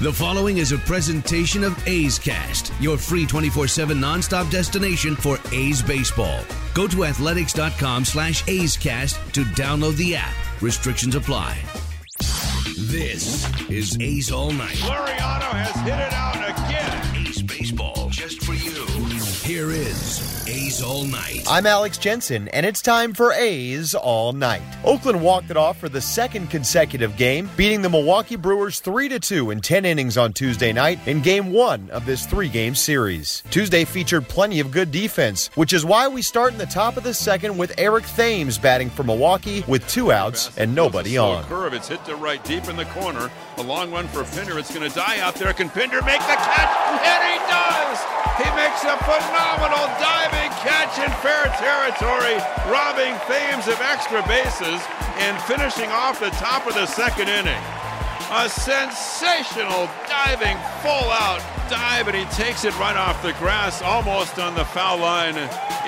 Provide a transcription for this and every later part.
The following is a presentation of A's Cast, your free 24-7 nonstop destination for A's baseball. Go to athletics.com slash A's Cast to download the app. Restrictions apply. This is A's All Night. Laureano has hit it out again. A's baseball just for you. Here is A's All Night. I'm Alex Jensen, and it's time for A's All Night. Oakland walked it off for the second consecutive game, beating the Milwaukee Brewers 3 2 in 10 innings on Tuesday night in game one of this three game series. Tuesday featured plenty of good defense, which is why we start in the top of the second with Eric Thames batting for Milwaukee with two outs and nobody on. Curve, it's hit to right deep in the corner. A long one for Pinder. It's going to die out there. Can Pinder make the catch? And he does! He makes a phenomenal diving catch in fair territory, robbing Thames of extra bases and finishing off the top of the second inning. A sensational diving full out dive, and he takes it right off the grass, almost on the foul line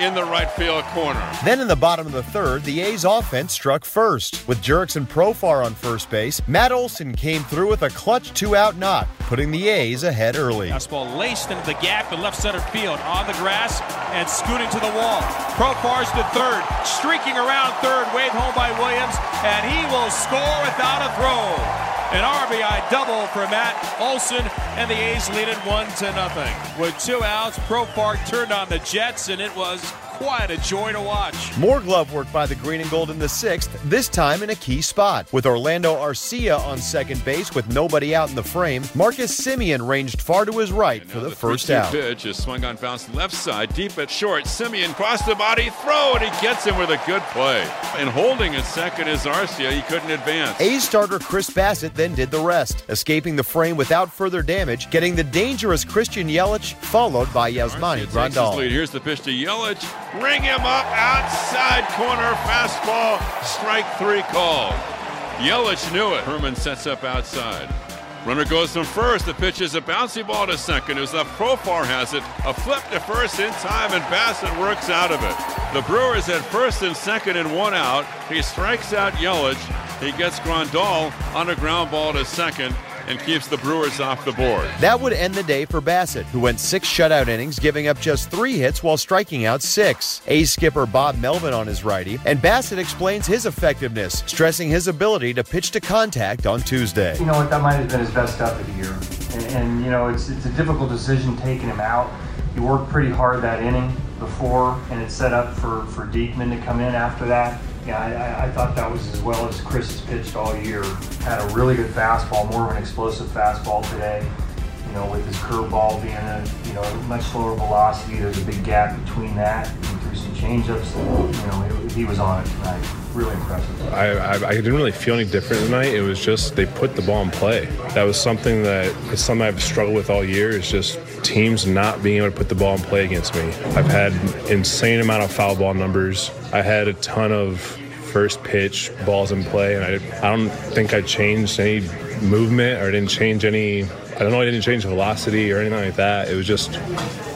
in the right field corner. Then in the bottom of the third, the A's offense struck first. With Jurickson Profar on first base, Matt Olson came through with a clutch two out knock, putting the A's ahead early. Fastball laced into the gap in left center field on the grass and scooting to the wall. Profar's to third, streaking around third, waved home by Williams, and he will score without a throw. An RBI double for Matt Olson, and the A's lead it one to nothing. With two outs, Profar turned on the Jets, and it was quite a joy to watch. More glove work by the green and gold in the sixth, this time in a key spot. With Orlando Arcia on second base with nobody out in the frame, Marcus Semien ranged far to his right for the, the first out. pitch is swung on bounce left side, deep at short. Semien crossed the body, throw, and he gets him with a good play. And holding at second is Arcia. He couldn't advance. A's starter Chris Bassitt then did the rest, escaping the frame without further damage, getting the dangerous Christian Yelich, followed by Yasmani Grandal. Here's the pitch to Yelich. Ring him up outside corner fastball. Strike three called. Yelich knew it. Herrmann sets up outside. Runner goes from first. The pitch is a bouncy ball to second. As the Profar has it, a flip to first in time, and Bassitt works out of it. The Brewers at first and second and one out. He strikes out Yelich. He gets Grandal on a ground ball to second and keeps the Brewers off the board. That would end the day for Bassitt, who went six shutout innings, giving up just three hits while striking out six. A's skipper Bob Melvin on his righty, and Bassitt explains his effectiveness, stressing his ability to pitch to contact on Tuesday. You know what, that might have been his best stuff of the year. And, and you know, it's, it's a difficult decision taking him out. He worked pretty hard that inning before, and it set up for, for Diekman to come in after that. Yeah, I, I, thought that was as well as Chris has pitched all year. Had a really good fastball, more of an explosive fastball today. You know, with his curveball being a you know much slower velocity, there's a big gap between that and through some changeups. You know, he was on it tonight. Really impressive. I, I, I, didn't really feel any different tonight. It was just they put the ball in play. That was something that is something I've struggled with all year. Is just teams not being able to put the ball in play against me. I've had insane amount of foul ball numbers. I had a ton of first pitch balls in play, and I, I don't think I changed any movement or didn't change any I don't know, I didn't change velocity or anything like that. It was just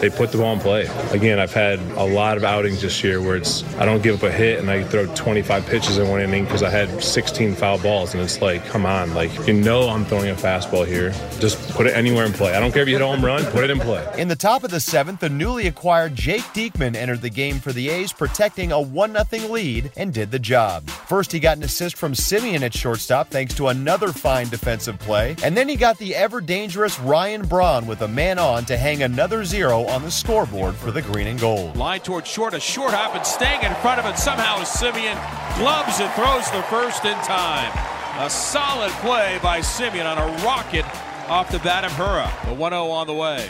they put the ball in play. Again, I've had a lot of outings this year where it's I don't give up a hit and I throw 25 pitches in one inning because I had 16 foul balls, and it's like, come on, like you know I'm throwing a fastball here. Just put it anywhere in play. I don't care if you hit a home run, put it in play. In the top of the seventh, the newly acquired Jake Diekman entered the game for the A's, protecting a 1 0 lead and did the job. First, he got an assist from Semien at shortstop thanks to another fine defensive play, and then he got the ever dangerous dangerous Ryan Braun with a man on to hang another zero on the scoreboard for the green and gold. Line toward short, a short hop, and staying in front of it somehow Semien Gloves and throws the first in time. A solid play by Semien on a rocket off the bat of Hiura. The 1 0 on the way.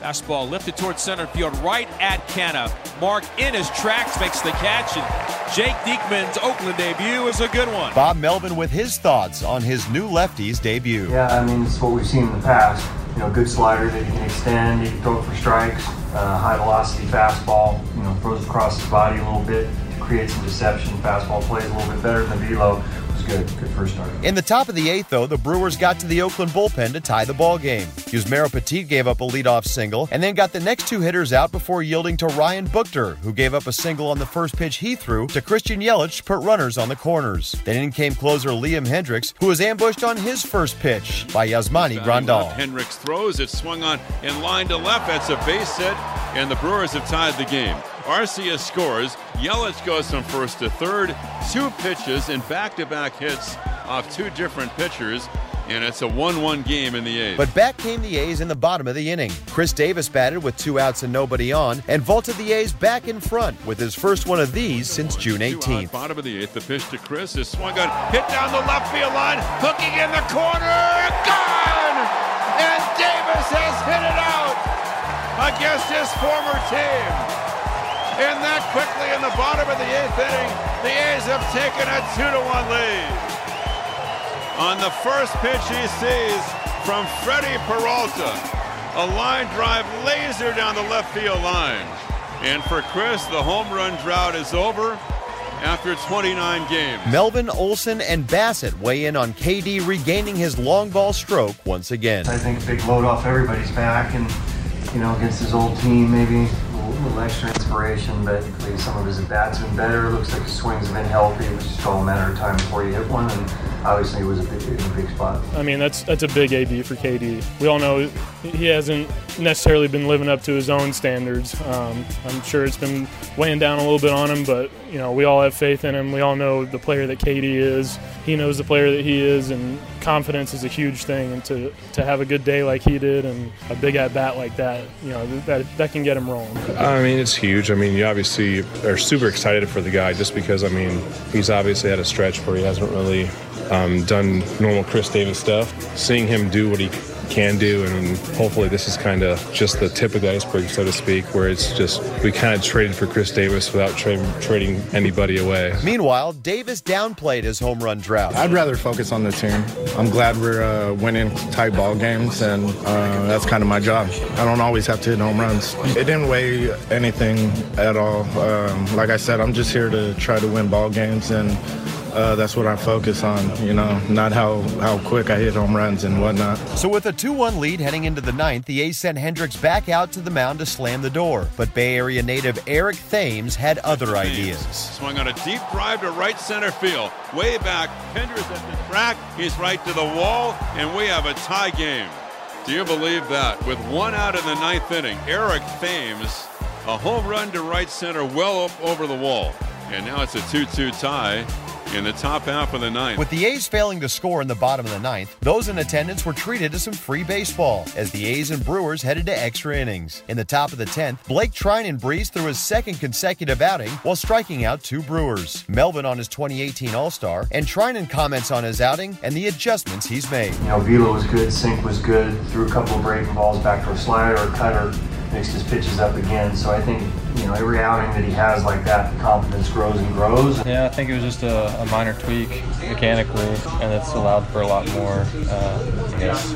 Fastball lifted towards center field, right at Canha. Mark in his tracks makes the catch, and Jake Diekman's Oakland debut is a good one. Bob Melvin with his thoughts on his new lefty's debut. Yeah, I mean, it's what we've seen in the past. You know, good slider that he can extend, he can throw it for strikes, uh, high velocity fastball, you know, throws across his body a little bit to create some deception. Fastball plays a little bit better than the velo good. Good first start. In the top of the eighth, though, the Brewers got to the Oakland bullpen to tie the ball game. Yusmeiro Petit gave up a leadoff single and then got the next two hitters out before yielding to Ryan Buchter, who gave up a single on the first pitch he threw to Christian Yelich to put runners on the corners. Then in came closer Liam Hendriks, who was ambushed on his first pitch by Yasmani Grandal. Hendriks throws it, swung on in line to left. That's a base hit, and the Brewers have tied the game. Arcia scores. Yelich goes from first to third. Two pitches and back-to-back hits off two different pitchers and it's a 1 1 game in the A's. But back came the A's in the bottom of the inning. Khris Davis batted with two outs and nobody on and vaulted the A's back in front with his first one of these since June 18th. Bottom of the eighth, the pitch to Khris is swung on, hit down the left field line, hooking in the corner, gone! And Davis has hit it out against his former team. And that quickly in the bottom of the eighth inning, the A's have taken a two to one lead on the first pitch he sees from Freddy Peralta. A line drive laser down the left field line. And for Khris, the home run drought is over after 29 games. Melvin Olson and Bassitt weigh in on KD regaining his long ball stroke once again. I think a big load off everybody's back and, you know, against his old team, maybe a little extra inspiration, but some of his bats have been better. Looks like his swings been healthy. Was just all a matter of time before you hit one. And obviously it was a big, a big spot. I mean, that's that's a big AB for KD. We all know he hasn't necessarily been living up to his own standards. Um, I'm sure it's been weighing down a little bit on him, but you know, we all have faith in him. We all know the player that KD is. He knows the player that he is, and confidence is a huge thing. And to, to have a good day like he did and a big at bat like that, you know, that that can get him rolling. I mean, it's huge. I mean, you obviously are super excited for the guy just because I mean, he's obviously had a stretch where he hasn't really um, done normal Khris Davis stuff. Seeing him do what he can do, and hopefully this is kind of just the tip of the iceberg, so to speak, where it's just we kind of traded for Khris Davis without tra- trading anybody away. Meanwhile, Davis downplayed his home run drought. I'd rather focus on the team. I'm glad we're uh, winning tight ball games, and uh, that's kind of my job. I don't always have to hit home runs. It didn't weigh anything at all. Um, like I said, I'm just here to try to win ball games and uh, that's what I focus on, you know, not how, how quick I hit home runs and whatnot. So, with a 2 1 lead heading into the ninth, the A's sent Hendriks back out to the mound to slam the door. But Bay Area native Eric Thames had other Thames ideas. Swung on a deep drive to right center field. Way back, Pinder's at the track. He's right to the wall, and we have a tie game. Do you believe that? With one out in the ninth inning, Eric Thames, a home run to right center, well up over the wall. And now it's a 2 2 tie in the top half of the ninth. With the A's failing to score in the bottom of the ninth, those in attendance were treated to some free baseball as the A's and Brewers headed to extra innings. In the top of the 10th, Blake Treinen breezed through his second consecutive outing while striking out two Brewers. Melvin on his 2018 All Star, and Treinen comments on his outing and the adjustments he's made. You know, velo was good, sink was good, threw a couple of breaking balls back to a slider or cutter mixed his pitches up again. So I think you know every outing that he has like that, the confidence grows and grows. Yeah, I think it was just a, a minor tweak mechanically, and it's allowed for a lot more, uh, I guess,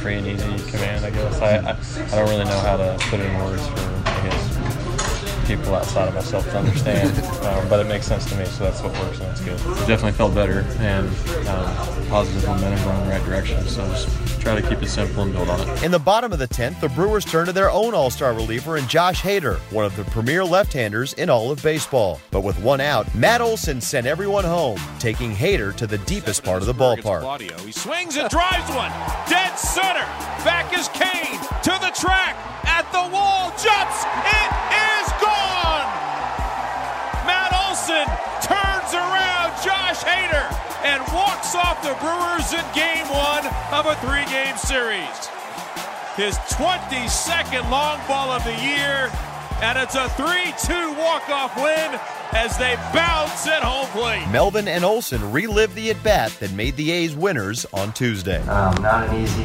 free and easy command. I guess I, I, I don't really know how to put it in words for I guess people outside of myself to understand. Um, but it makes sense to me, so that's what works and that's good. It definitely felt better and um, positive momentum going in the right direction. So just try to keep it simple and build on it. In the bottom of the 10th, the Brewers turn to their own all star reliever in Josh Hader, one of the premier left handers in all of baseball. But with one out, Matt Olson sent everyone home, taking Hader to the deepest part of the ballpark. He swings and drives one. Dead center. Back is Cain to the track. At the wall. Jumps. It is gone. Matt turns around Josh Hader and walks off the Brewers in game one of a three game series. His 22nd long ball of the year, and it's a 3 2 walk off win as they bounce at home plate. Melvin and Olson relive the at bat that made the A's winners on Tuesday. Um, not an easy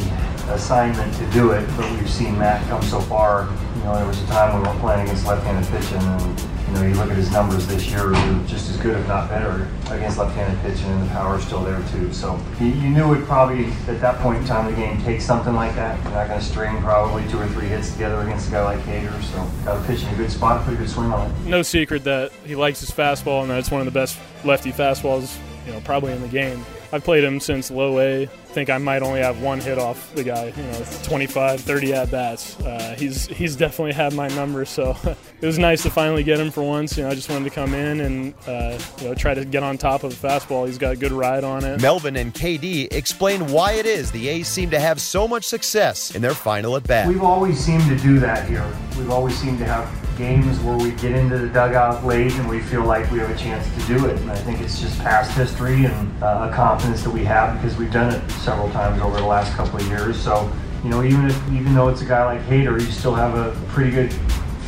assignment to do it, but we've seen Matt come so far. You know, there was a time we weren't playing against left-handed pitching, and you know, you look at his numbers this year, just as good, if not better, against left-handed pitching, and the power's still there too. So you, knew it probably at that point in time in the game take something like that. You're not going to string probably two or three hits together against a guy like Hader. So got to pitch in a good spot, put a good swing on it. No secret that he likes his fastball, and that it's one of the best lefty fastballs you know, probably in the game. I've played him since low A. I think I might only have one hit off the guy, you know, 25, 30 at bats. Uh, he's he's definitely had my number, so it was nice to finally get him for once. You know, I just wanted to come in and uh, you know try to get on top of the fastball. He's got a good ride on it. Melvin and KD explain why it is the A's seem to have so much success in their final at bat. We've always seemed to do that here. We've always seemed to have games where we get into the dugout late and we feel like we have a chance to do it. And I think it's just past history and uh, a confidence that we have because we've done it several times over the last couple of years. So, you know, even if even though it's a guy like Hader, you still have a pretty good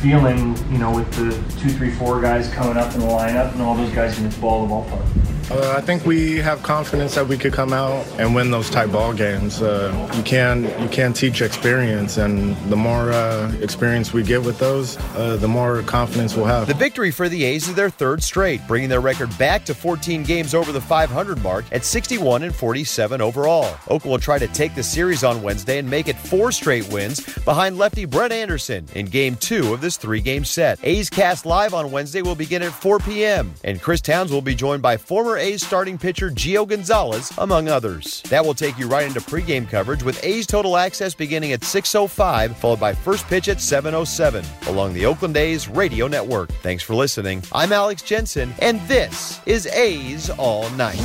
feeling, you know, with the two, three, four guys coming up in the lineup and all those guys can ball the ballpark. Uh, I think we have confidence that we could come out and win those tight ball games. Uh, you can you can teach experience, and the more uh, experience we get with those, uh, the more confidence we'll have. The victory for the A's is their third straight, bringing their record back to 14 games over the 500 mark at 61 and 47 overall. Oakland will try to take the series on Wednesday and make it four straight wins behind lefty Brett Anderson in Game Two of this three-game set. A's Cast Live on Wednesday will begin at 4 p.m. and Chris Towns will be joined by former A's starting pitcher Gio Gonzalez, among others. That will take you right into pregame coverage with A's Total Access beginning at 6.05, followed by first pitch at 7.07 along the Oakland A's radio network. Thanks for listening. I'm Alex Jensen, and this is A's All Night.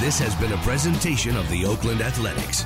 This has been a presentation of the Oakland Athletics.